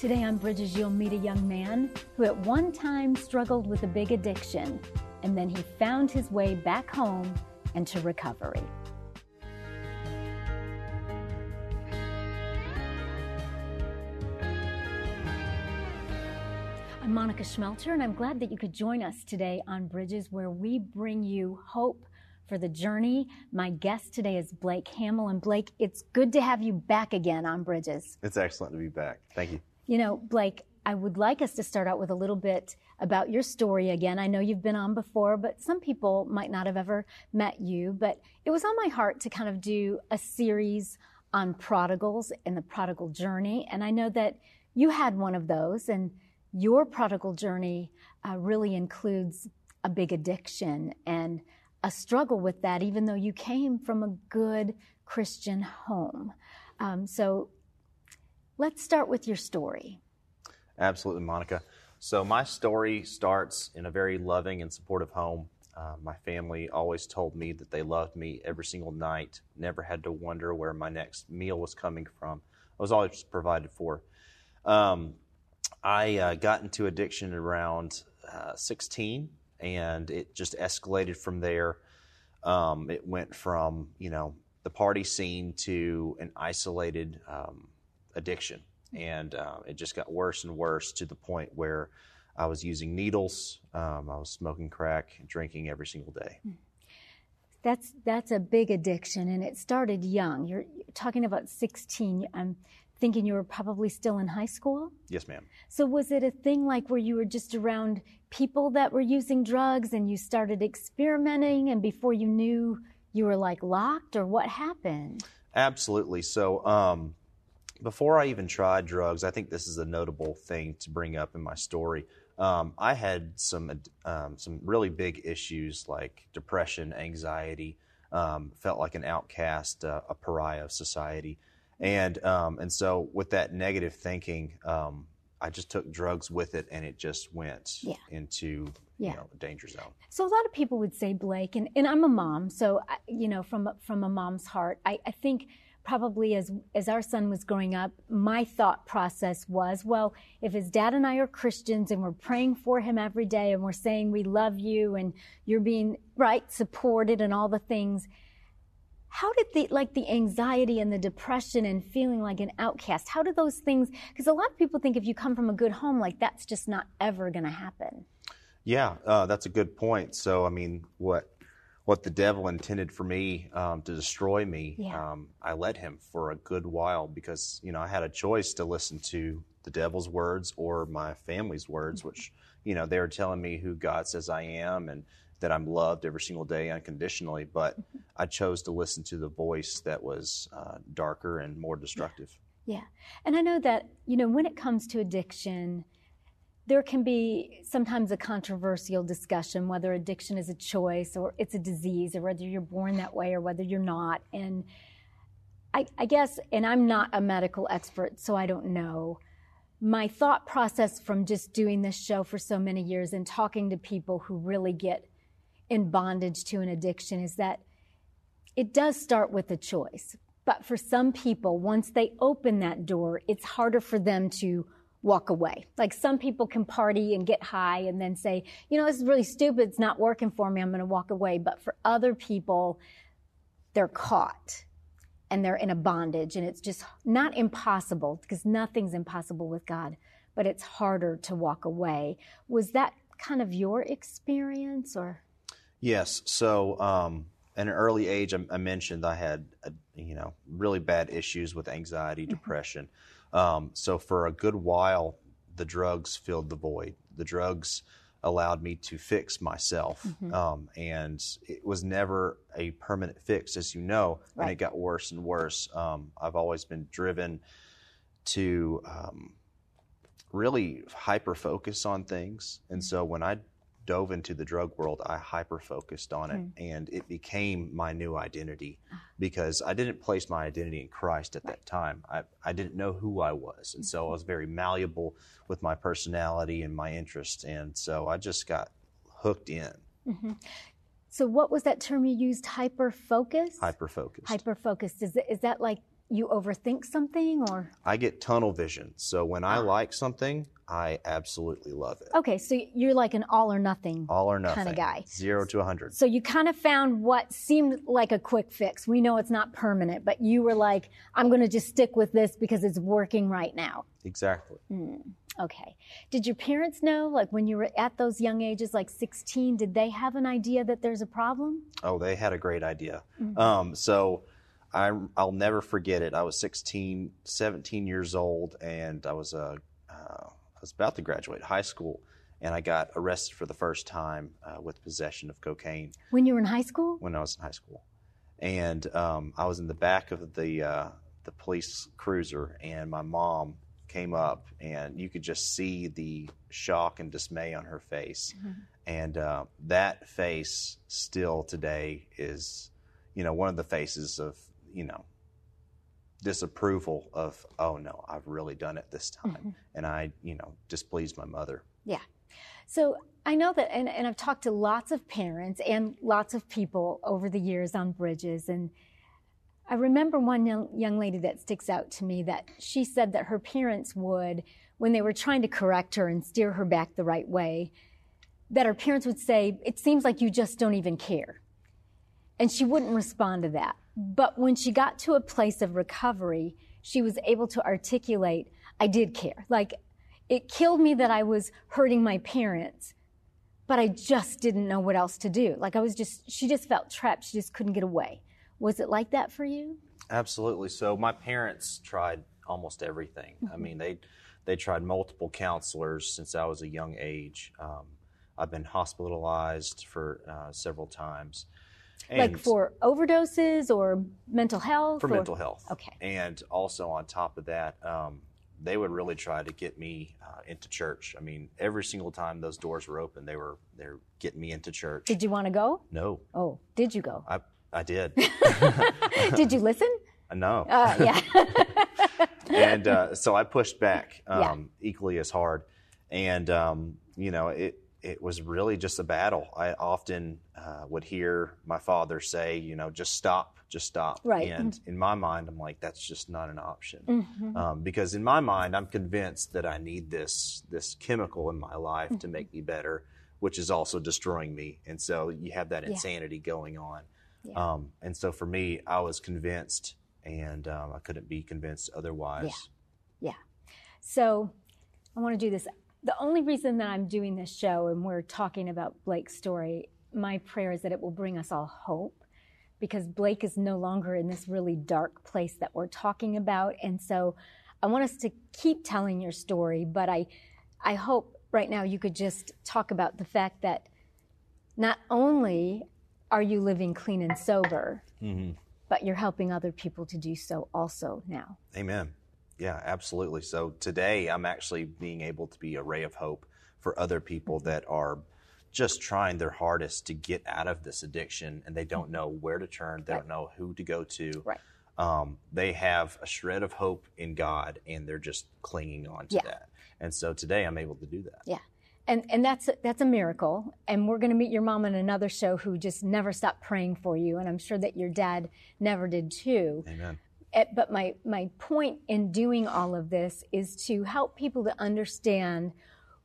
Today on Bridges, you'll meet a young man who at one time struggled with a big addiction, and then he found his way back home and to recovery. I'm Monica Schmelter, and I'm glad that you could join us today on Bridges, where we bring you hope for the journey. My guest today is Blake Hamill. And Blake, it's good to have you back again on Bridges. It's excellent to be back. Thank you. You know, Blake, I would like us to start out with a little bit about your story again. I know you've been on before, but some people might not have ever met you. But it was on my heart to kind of do a series on prodigals and the prodigal journey. And I know that you had one of those, and your prodigal journey uh, really includes a big addiction and a struggle with that, even though you came from a good Christian home. Um, so let's start with your story. Absolutely, Monica. So, my story starts in a very loving and supportive home. Uh, my family always told me that they loved me every single night, never had to wonder where my next meal was coming from. I was always provided for. Um, I uh, got into addiction around uh, 16, and it just escalated from there. Um, it went from you know the party scene to an isolated um, addiction, and uh, it just got worse and worse to the point where I was using needles, um, I was smoking crack, drinking every single day. That's that's a big addiction, and it started young. You're talking about 16. I'm thinking you were probably still in high school. Yes, ma'am. So was it a thing like where you were just around people that were using drugs, and you started experimenting, and before you knew, you were like locked, or what happened? Absolutely. So. Um, before I even tried drugs, I think this is a notable thing to bring up in my story. Um, I had some um, some really big issues like depression, anxiety. Um, felt like an outcast, uh, a pariah of society, and um, and so with that negative thinking, um, I just took drugs with it, and it just went Yeah. into Yeah. you know a danger zone. So a lot of people would say Blake, and, and I'm a mom, so I- you know, from a- from a mom's heart, I, I think probably as as our son was growing up, my thought process was, well, if his dad and I are Christians and we're praying for him every day and we're saying we love you and you're being right supported and all the things. How did the like the anxiety and the depression and feeling like an outcast? How did those things? Because a lot of people think if you come from a good home, like that's just not ever going to happen. Yeah, uh, that's a good point. So, I mean, what what the devil intended for me um, to destroy me, Yeah. um, I let him for a good while because you know I had a choice to listen to the devil's words or my family's words, which you know they were telling me who God says I am and that I'm loved every single day unconditionally. But I chose to listen to the voice that was uh, darker and more destructive. Yeah. And I know that, you know, when it comes to addiction, there can be sometimes a controversial discussion whether addiction is a choice or it's a disease or whether you're born that way or whether you're not. And I, I guess, and I'm not a medical expert, so I don't know. My thought process from just doing this show for so many years and talking to people who really get in bondage to an addiction is that it does start with a choice. But for some people, once they open that door, it's harder for them to walk away. Like some people can party and get high and then say, you know, this is really stupid. It's not working for me. I'm going to walk away. But for other people, they're caught and they're in a bondage and it's just not impossible because nothing's impossible with God, but it's harder to walk away. Was that kind of your experience or? Yes. So, um, at an early age, I, I mentioned I had, uh you know, really bad issues with anxiety, depression. Um, so for a good while, the drugs filled the void. The drugs allowed me to fix myself, um, and it was never a permanent fix, as you know. And it got worse and worse. Um, I've always been driven to um, really hyper focus on things. And so when I dove into the drug world, I hyper focused on it hmm. and it became my new identity ah. because I didn't place my identity in Christ at that time. I, I didn't know who I was. And so I mm-hmm. was very malleable with my personality and my interests. And so I just got hooked in, mm-hmm. So what was that term you used? Hyper focus? hyper focused. Hyper focused. Is, is that like you overthink something or I get tunnel vision. So when I like something, I absolutely love it. okay so you're like an all or nothing All or nothing. kind of guy. Zero to a hundred. so you kind of found what seemed like a quick fix we know it's not permanent but you were like i'm going to just stick with this because it's working right now Exactly. okay did your parents know like when you were at those young ages like 16 did they have an idea that there's a problem Oh, they had a great idea. Mm-hmm. Um, so I, I'll never forget it. I was 16, 17 years old, and I was uh, uh, I was about to graduate high school, and I got arrested for the first time uh, with possession of cocaine. When you were in high school? When I was in high school, and um, I was in the back of the uh, the police cruiser, and my mom came up, and you could just see the shock and dismay on her face, and uh, that face still today is, you know, one of the faces of you know disapproval of oh no i've really done it this time mm-hmm. and i you know displeased my mother Yeah. So I know that, and, and I've talked to lots of parents and lots of people over the years on bridges. And I remember one young, young lady that sticks out to me that she said that her parents would, when they were trying to correct her and steer her back the right way, that her parents would say, It seems like you just don't even care. And she wouldn't respond to that. But when she got to a place of recovery, she was able to articulate, I did care. Like, it killed me that I was hurting my parents, but I just didn't know what else to do. Like, I was just, she just felt trapped. She just couldn't get away. Was it like that for you? Absolutely. So my parents tried almost everything. I mean, they they tried multiple counselors since I was a young age. Um, I've been hospitalized for uh, several times. Like for overdoses or mental health? for or- mental health. Okay. And also on top of that, um, they would really try to get me uh, into church. I mean, every single time those doors were open, they were they're getting me into church. Did you want to go? no, Oh, did you go? I I did. did you listen? no. Uh, yeah. and uh, so I pushed back um, Yeah. equally as hard, and um, you know it it was really just a battle. I often uh, would hear my father say, you know, just stop, just stop. Right. Mm-hmm. And in my mind, I'm like, that's just not an option, um, because in my mind, I'm convinced that I need this this chemical in my life to Mm-hmm. make me better, which is also destroying me. And so you have that insanity going on. Yeah. Um, and so for me, I was convinced, and um, I couldn't be convinced otherwise. Yeah. Yeah. So I want to do this. The only reason that I'm doing this show and we're talking about Blake's story, my prayer is that it will bring us all hope because Blake is no longer in this really dark place that we're talking about. And so I want us to keep telling your story, but I, I hope right now you could just talk about the fact that not only are you living clean and sober, mm-hmm. but you're helping other people to do so also now. Amen. Yeah, absolutely. So today I'm actually being able to be a ray of hope for other people that are just trying their hardest to get out of this addiction and they don't know where to turn, they don't know who to go to. Right. Um, they have a shred of hope in God and they're just clinging on to Yeah. that. And so today I'm able to do that. Yeah. And and that's that's a miracle. And we're going to meet your mom in another show who just never stopped praying for you and I'm sure that your dad never did too. Amen. But my my point in doing all of this is to help people to understand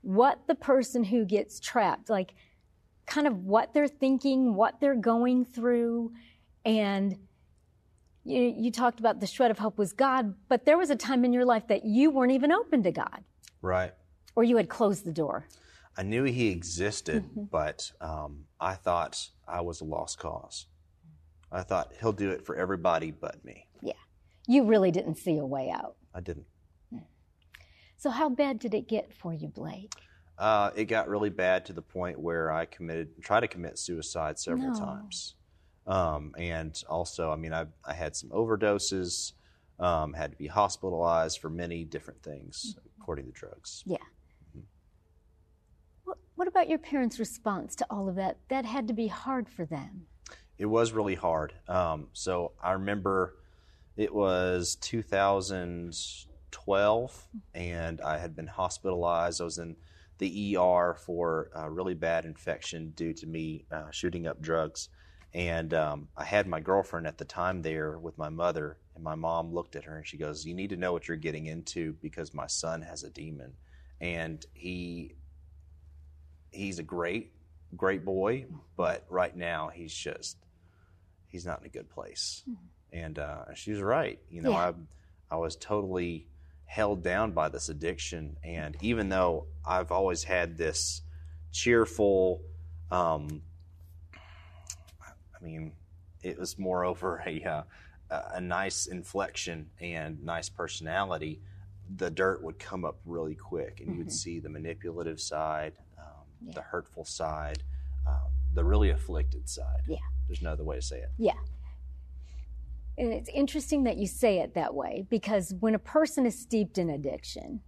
what the person who gets trapped like kind of what they're thinking, what they're going through and you, you talked about the shred of hope was God, but there was a time in your life that you weren't even open to God Right. or you had closed the door. I knew he existed, Mm-hmm. but um, I thought I was a lost cause. I thought he'll do it for everybody but me. Yeah. You really didn't see a way out. I didn't. So, how bad did it get for you, Blake? Uh, it got really bad to the point where I committed, tried to commit suicide several No. times. Um, and also, I mean, I, I had some overdoses, um, had to be hospitalized for many different things, according to drugs. Yeah. What, what about your parents' response to all of that? That had to be hard for them. It was really hard. Um, so I remember it was 2012, and I had been hospitalized. I was in the ER for a really bad infection due to me uh, shooting up drugs. And um, I had my girlfriend at the time there with my mother, and my mom looked at her and she goes, "You need to know what you're getting into because my son has a demon, and he he's a great great boy, but right now he's just he's not in a good place." And uh, she was right. You know, Yeah. I I was totally held down by this addiction, and even though I've always had this cheerful. Um, I mean, it was moreover a uh, a a nice inflection and nice personality. The dirt would come up really quick, and you would see the manipulative side, um, Yeah. the hurtful side, um, the really afflicted side. Yeah. There's no other way to say it. Yeah. And it's interesting that you say it that way because when a person is steeped in addiction,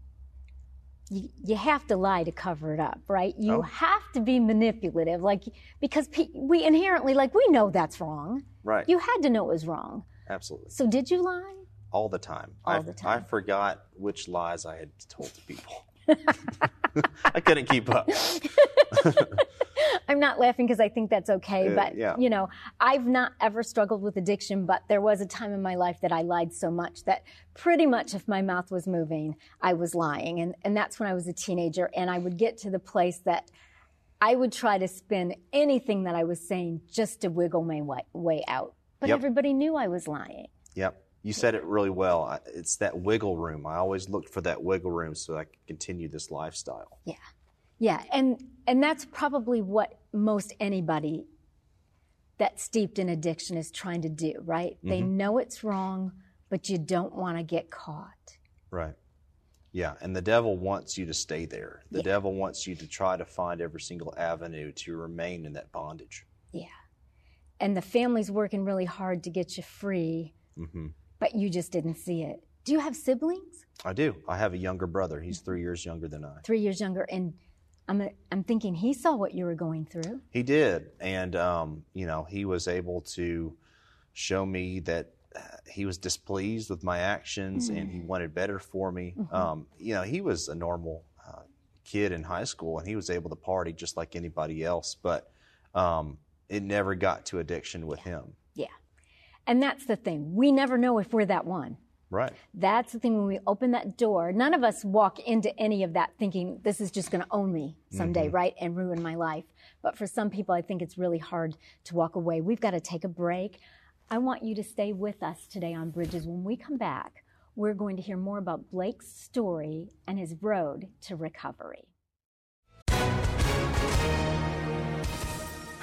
you, you have to lie to cover it up, right? You Oh. have to be manipulative, like because pe- we inherently, like, we know that's wrong. Right. You had to know it was wrong. Absolutely. So did you lie? All the time. All I, the time. I forgot which lies I had told to people. I couldn't keep up. I'm not laughing because I think that's okay, Uh, but yeah. you know, I've not ever struggled with addiction, but there was a time in my life that I lied so much that pretty much if my mouth was moving, I was lying. And and that's when I was a teenager and I would get to the place that I would try to spin anything that I was saying just to wiggle my way, way out. But Yep. everybody knew I was lying. Yep. You said it really well. It's that wiggle room. I always looked for that wiggle room so I could continue this lifestyle. Yeah. Yeah, and and that's probably what most anybody that's steeped in addiction is trying to do, right? They know it's wrong, but you don't want to get caught. Right. Yeah. And the devil wants you to stay there. The Yeah. devil wants you to try to find every single avenue to remain in that bondage. Yeah. And the family's working really hard to get you free, hmm but you just didn't see it. Do you have siblings? I do. I have a younger brother. He's three years younger than I. 3 years younger and I'm I'm thinking he saw what you were going through. He did, and um, you know, he was able to show me that uh, he was displeased with my actions and he wanted better for me. Um, you know, he was a normal uh, kid in high school, and he was able to party just like anybody else, but um, it never got to addiction with him. Yeah. And that's the thing. We never know if we're that one. Right. That's the thing when we open that door, none of us walk into any of that thinking this is just going to own me someday, mm-hmm. right? And ruin my life. But for some people, I think it's really hard to walk away. We've got to take a break. I want you to stay with us today on Bridges. When we come back, we're going to hear more about Blake's story and his road to recovery.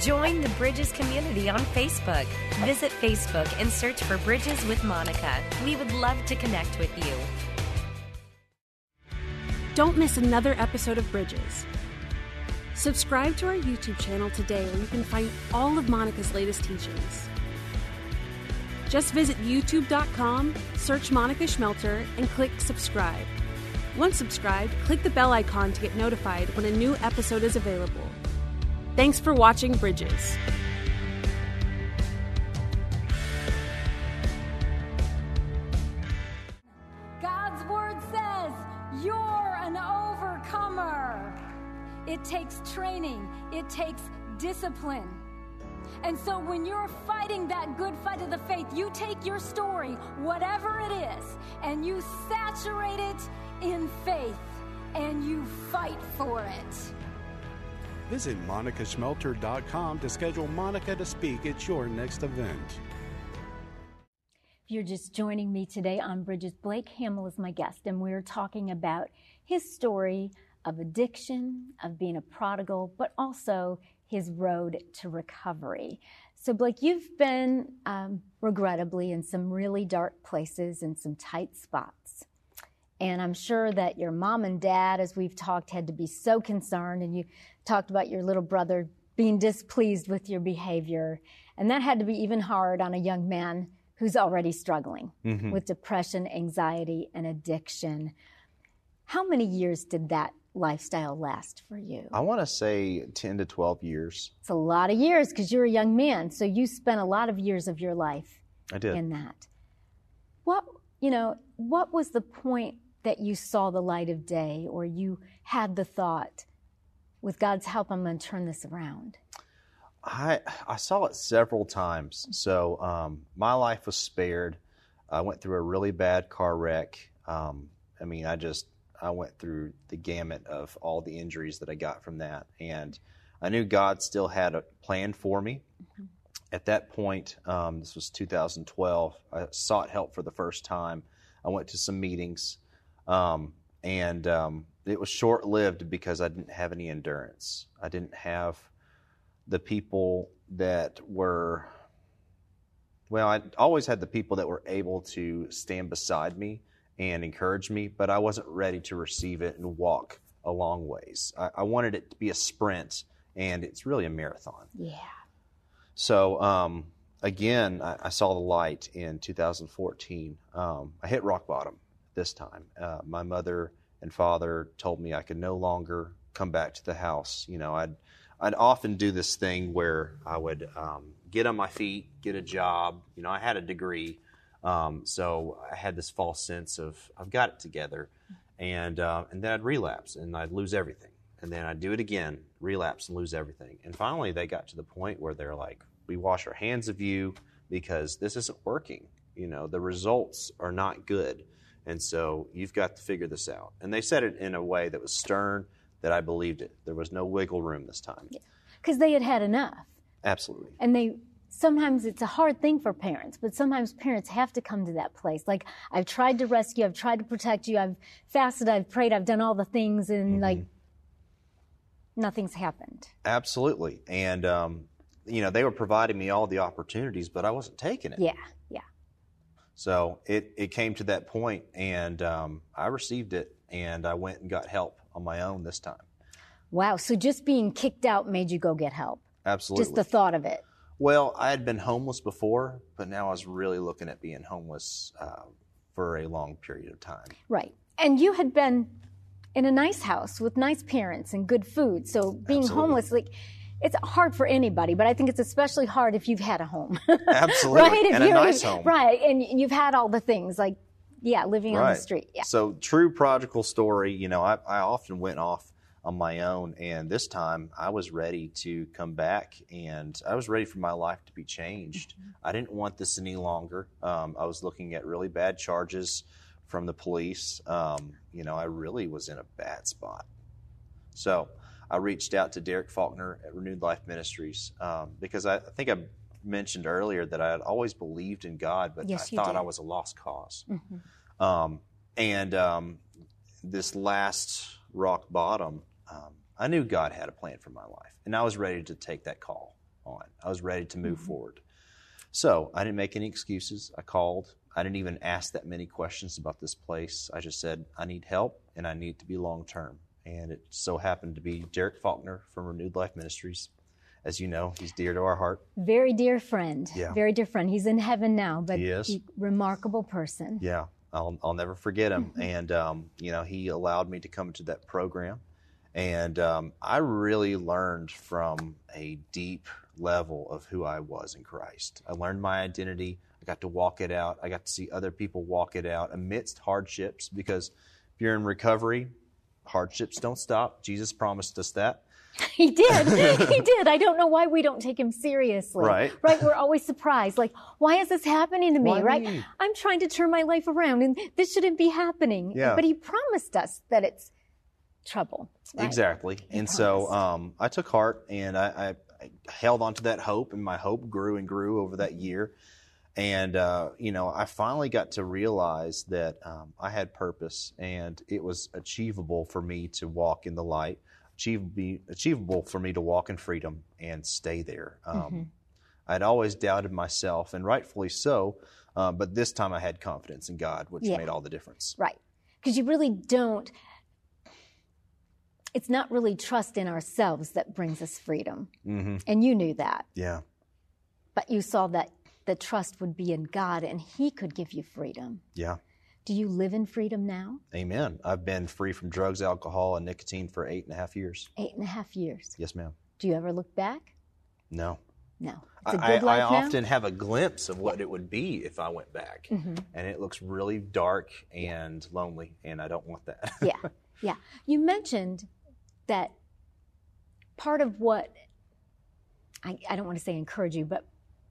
Join the Bridges community on Facebook. Visit Facebook and search for Bridges with Monica. We would love to connect with you. Don't miss another episode of Bridges. Subscribe to our YouTube channel today where you can find all of Monica's latest teachings. Just visit youtube.com, search Monica Schmelter, and click subscribe. Once subscribed, click the bell icon to get notified when a new episode is available. Thanks for watching Bridges. God's word says you're an overcomer. It takes training, it takes discipline. And so when you're fighting that good fight of the faith, you take your story, whatever it is, and you saturate it in faith and you fight for it. Visit monicaschmelter.com to schedule Monica to speak at your next event. If you're just joining me today on Bridges, Blake Hamill is my guest, and we're talking about his story of addiction, of being a prodigal, but also his road to recovery. So, Blake, you've been um, regrettably in some really dark places and some tight spots. And I'm sure that your mom and dad, as we've talked, had to be so concerned. And you talked about your little brother being displeased with your behavior. And that had to be even hard on a young man who's already struggling Mm-hmm. with depression, anxiety, and addiction. How many years did that lifestyle last for you? I want to say 10 to 12 years. It's a lot of years because you're a young man. So you spent a lot of years of your life I did. in that. What, you know, what was the point that you saw the light of day or you had the thought, with God's help, I'm going to turn this around? I I saw it several times. So um, my life was spared. I went through a really bad car wreck. Um, I mean, I just I went through the gamut of all the injuries that I got from that, and I knew God still had a plan for me. At that point, um, this was 2012. I sought help for the first time. I went to some meetings, um, and um, it was short lived because I didn't have any endurance. I didn't have the people that were well i always had the people that were able to stand beside me and encourage me but i wasn't ready to receive it and walk a long ways i, I wanted it to be a sprint and it's really a marathon Yeah. so um, again I, I saw the light in 2014 um, i hit rock bottom this time. Uh, my mother and father told me i could no longer come back to the house. You know i'd I'd often do this thing where I would um, get on my feet, get a job. You know, I had a degree, um, so I had this false sense of I've got it together, and uh, and then I'd relapse and I'd lose everything, and then I'd do it again, relapse and lose everything, and finally they got to the point where they're like, "We wash our hands of you because this isn't working. You know, the results are not good, and so you've got to figure this out." And they said it in a way that was stern that I believed it. There was no wiggle room this time. Because they had had enough. Absolutely. And they, sometimes it's a hard thing for parents, but sometimes parents have to come to that place. Like, I've tried to rescue, I've tried to protect you, I've fasted, I've prayed, I've done all the things, and like, nothing's happened. Absolutely. And, um, you know, they were providing me all the opportunities, but I wasn't taking it. Yeah, yeah. So it, it came to that point, and um, I received it, and I went and got help on my own this time. Wow. So just being kicked out made you go get help. Absolutely. Just the thought of it. Well, I had been homeless before, but now I was really looking at being homeless uh, for a long period of time. Right. And you had been in a nice house with nice parents and good food. So being Absolutely. homeless, like, it's hard for anybody, but I think it's especially hard if you've had a home. Absolutely. right? If And a nice home. Right. And you've had all the things like, yeah, living on the street. Yeah. So true prodigal story. You know, I, I often went off on my own, and this time I was ready to come back, and I was ready for my life to be changed. I didn't want this any longer. Um, I was looking at really bad charges from the police. Um, you know, I really was in a bad spot. So I reached out to Derek Faulkner at Renewed Life Ministries um, because I, I think I mentioned earlier that I had always believed in God, but Yes, I thought did. I was a lost because Um, and um, this last rock bottom, um, I knew God had a plan for my life, and I was ready to take that call on. I was ready to move forward. So I didn't make any excuses. I called. I didn't even ask that many questions about this place. I just said, I need help and I need to be long term. And it so happened to be Derek Faulkner from Renewed Life Ministries. As you know, he's dear to our heart. Very dear friend. Yeah. Very dear friend. He's in heaven now, but He is. remarkable person. Yeah, I'll, I'll never forget him. And, um, you know, he allowed me to come to that program. And um, I really learned from a deep level of who I was in Christ. I learned my identity. I got to walk it out. I got to see other people walk it out amidst hardships because if you're in recovery, hardships don't stop. Jesus promised us that. He did. he did. I don't know why we don't take him seriously. Right. Right. We're always surprised. Like, why is this happening to me? Why right. me? I'm trying to turn my life around and this shouldn't be happening. Yeah. But he promised us that it's trouble. right? Exactly. And so um, I took heart and I, I, I held on to that hope, and my hope grew and grew over that year. And, uh, you know, I finally got to realize that um, I had purpose and it was achievable for me to walk in the light, achievable, achievable for me to walk in freedom and stay there. Um, Mm-hmm. I'd always doubted myself, and rightfully so, uh, but this time I had confidence in God, which Yeah. made all the difference. Right. Because you really don't, it's not really trust in ourselves that brings us freedom. Mm-hmm. And you knew that. Yeah. But you saw that the trust would be in God and He could give you freedom. Yeah. Do you live in freedom now? Amen. I've been free from drugs, alcohol, and nicotine for eight and a half years. Eight and a half years. Yes, ma'am. Do you ever look back? No. No. It's a I, I often have a glimpse of what it would be if I went back, Mm-hmm. and it looks really dark and lonely, and I don't want that. yeah, yeah. You mentioned that part of what I, I don't want to say encourage you, but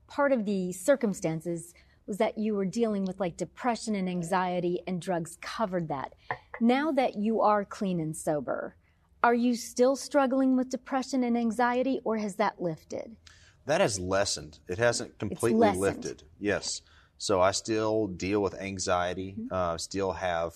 part of the circumstances was that you were dealing with like depression and anxiety, and drugs covered that. Now that you are clean and sober, are you still struggling with depression and anxiety, or has that lifted? That has lessened. It hasn't completely lifted. Yes. So I still deal with anxiety. Mm-hmm. Uh, still have.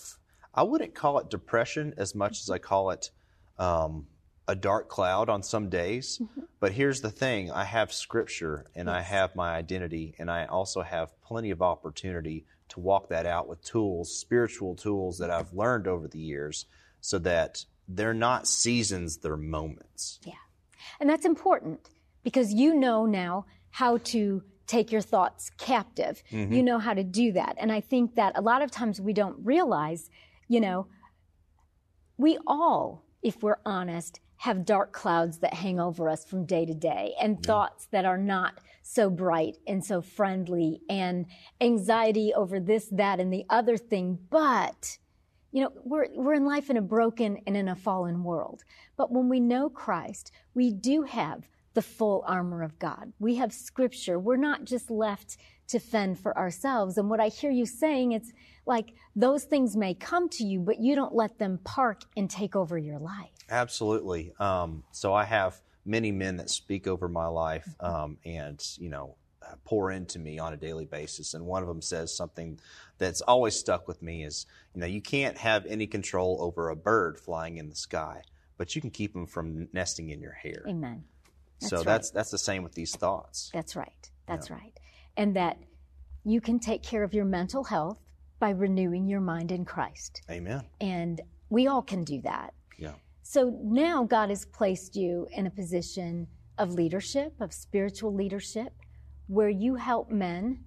I wouldn't call it depression as much as I call it um, a dark cloud on some days. Mm-hmm. But here's the thing: I have Scripture, and I have my identity, and I also have plenty of opportunity to walk that out with tools, spiritual tools that I've learned over the years, so that they're not seasons; they're moments. Yeah. And that's important because you know now how to take your thoughts captive. You know how to do that. And I think that a lot of times we don't realize, you know, we all, if we're honest, have dark clouds that hang over us from day to day and thoughts that are not so bright and so friendly and anxiety over this, that, and the other thing. But you know, we're, we're in life in a broken and in a fallen world. But when we know Christ, we do have the full armor of God. We have scripture. We're not just left to fend for ourselves. And what I hear you saying, it's like those things may come to you, but you don't let them park and take over your life. Absolutely. Um, so I have many men that speak over my life um, and, you know, uh, pour into me on a daily basis. And one of them says something that's always stuck with me is, you know, you can't have any control over a bird flying in the sky, but you can keep them from nesting in your hair. Amen. so right. that's that's the same with these thoughts. That's right. That's right. And that you can take care of your mental health by renewing your mind in Christ. Amen. And we all can do that. Yeah. So now God has placed you in a position of leadership, of spiritual leadership, where you help men,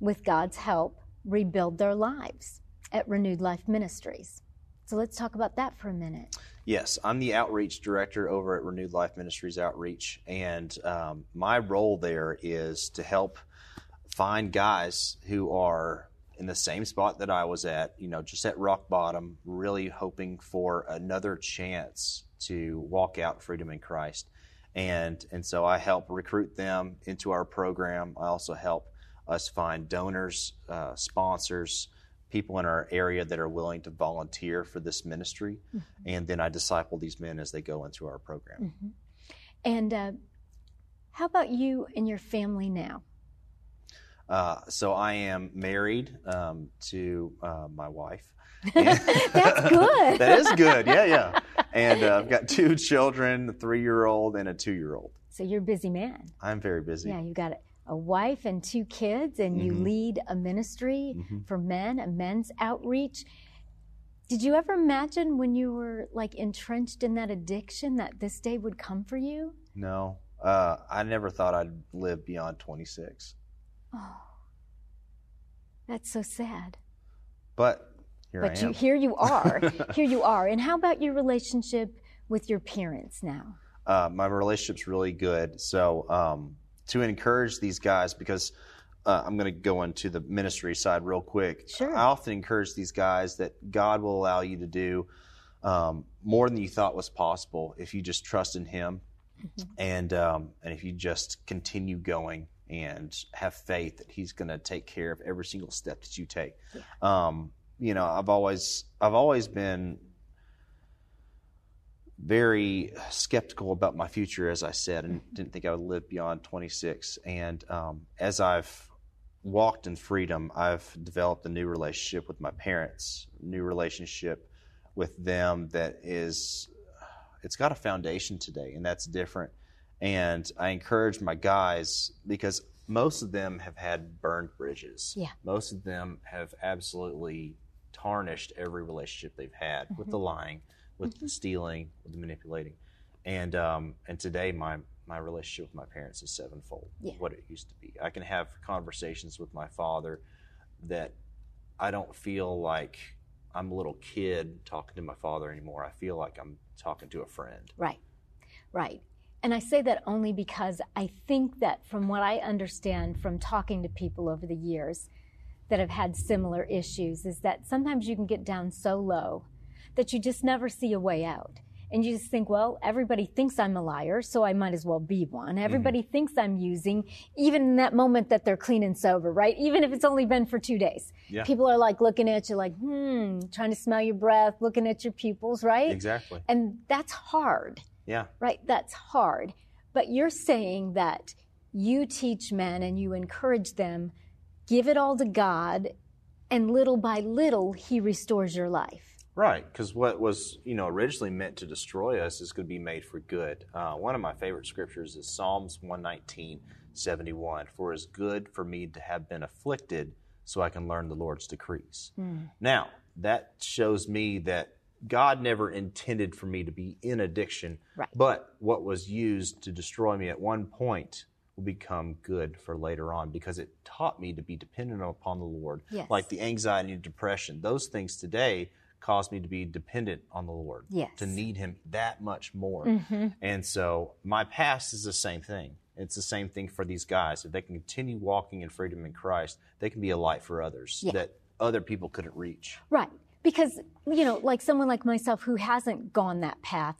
with God's help, rebuild their lives at Renewed Life Ministries. So let's talk about that for a minute. Yes, I'm the outreach director over at Renewed Life Ministries Outreach, and um, my role there is to help find guys who are in the same spot that I was at, you know, just at rock bottom, really hoping for another chance to walk out freedom in Christ. And, and so I help recruit them into our program. I also help us find donors, uh, sponsors, people in our area that are willing to volunteer for this ministry. And then I disciple these men as they go into our program. And uh, how about you and your family now? Uh, so I am married um, to uh, my wife. That's good. that is good. Yeah, yeah. And uh, I've got two children, a three year old and a two year old. So you're a busy man. I'm very busy. Yeah, you got a wife and two kids, and you Mhm. lead a ministry Mhm. for men, a men's outreach. Did you ever imagine when you were like entrenched in that addiction that this day would come for you? No, uh, I never thought I'd live beyond 26. Oh, that's so sad. But here but I you, am. here you are. here you are. And how about your relationship with your parents now? uh, my relationship's really good. So um, to encourage these guys, because uh, I'm going to go into the ministry side real quick. Sure. I often encourage these guys that God will allow you to do um, more than you thought was possible if you just trust in Him, and um, and if you just continue going and have faith that He's going to take care of every single step that you take. Um, you know, I've always I've always been very skeptical about my future, as I said, and didn't think I would live beyond 26. And um, as I've walked in freedom, I've developed a new relationship with my parents, new relationship with them that is, it's got a foundation today, and that's different. And I encourage my guys because most of them have had burned bridges. Yeah. Most of them have absolutely tarnished every relationship they've had with the lying, with the stealing, with the manipulating. And um, and today my my relationship with my parents is sevenfold Yeah. what it used to be. I can have conversations with my father that I don't feel like I'm a little kid talking to my father anymore. I feel like I'm talking to a friend. Right, right. And I say that only because I think that from what I understand from talking to people over the years that have had similar issues, is that sometimes you can get down so low that you just never see a way out. And you just think, well, everybody thinks I'm a liar, so I might as well be one. Everybody thinks I'm using, even in that moment that they're clean and sober, right? Even if it's only been for two days. Yeah. People are like looking at you like, hmm, trying to smell your breath, looking at your pupils, right? Exactly. And that's hard Yeah. right? That's hard. But you're saying that you teach men and you encourage them, give it all to God, and little by little, He restores your life. Right, because what was you know originally meant to destroy us is going to be made for good. Uh, one of my favorite scriptures is Psalms 119, 71. For it's good for me to have been afflicted, so I can learn the Lord's decrees. Now that shows me that God never intended for me to be in addiction, Right. but what was used to destroy me at one point will become good for later on because it taught me to be dependent upon the Lord. Yes. Like the anxiety and depression, those things today caused me to be dependent on the Lord, Yes. to need Him that much more. Mm-hmm. And so my past is the same thing. It's the same thing for these guys. If they can continue walking in freedom in Christ, they can be a light for others Yeah. that other people couldn't reach. Right. Because, you know, like someone like myself who hasn't gone that path,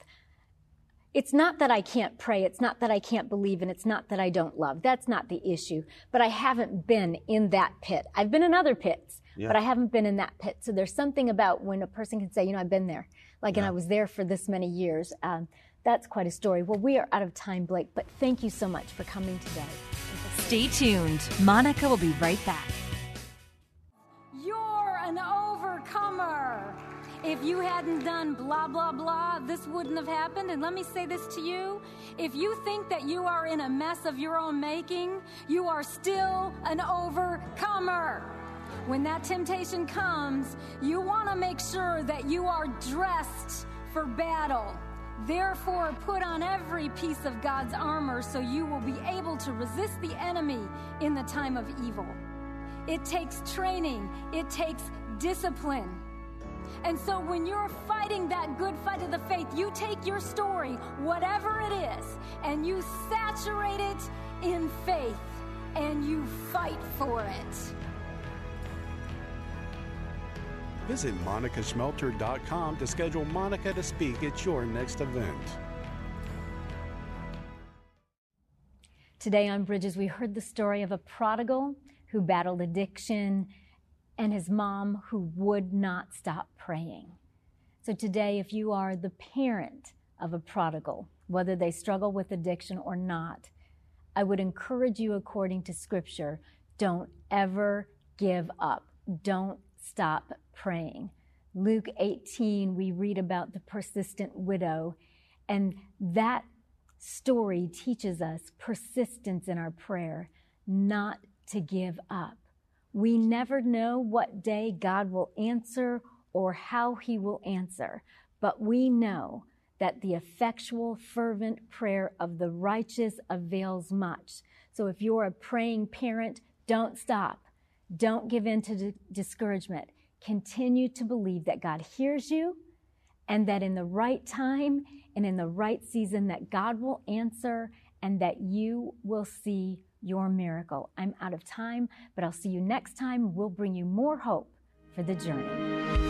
it's not that I can't pray, it's not that I can't believe, and it's not that I don't love. That's not the issue. But I haven't been in that pit. I've been in other pits, Yeah. but I haven't been in that pit. So there's something about when a person can say, you know, I've been there, like, and I was there for this many years. Um, that's quite a story. Well, we are out of time, Blake, but thank you so much for coming today. Stay tuned. Monica will be right back. If you hadn't done blah, blah, blah, this wouldn't have happened. And let me say this to you if you think that you are in a mess of your own making, you are still an overcomer. When that temptation comes, you want to make sure that you are dressed for battle. Therefore, put on every piece of God's armor so you will be able to resist the enemy in the time of evil. It takes training, it takes discipline. And so when you're fighting that good fight of the faith, you take your story, whatever it is, and you saturate it in faith and you fight for it. Visit monicaschmelter.com to schedule Monica to speak at your next event. Today on Bridges, we heard the story of a prodigal who battled addiction and his mom who would not stop praying. So today, if you are the parent of a prodigal, whether they struggle with addiction or not, I would encourage you, according to Scripture, don't ever give up. Don't stop praying. Luke 18, we read about the persistent widow, and that story teaches us persistence in our prayer, not to give up. We never know what day God will answer or how he will answer, but we know that the effectual, fervent prayer of the righteous avails much. So if you're a praying parent, don't stop. Don't give in to di- discouragement. Continue to believe that God hears you and that in the right time and in the right season that God will answer and that you will see your miracle. I'm out of time, but I'll see you next time. We'll bring you more hope for the journey.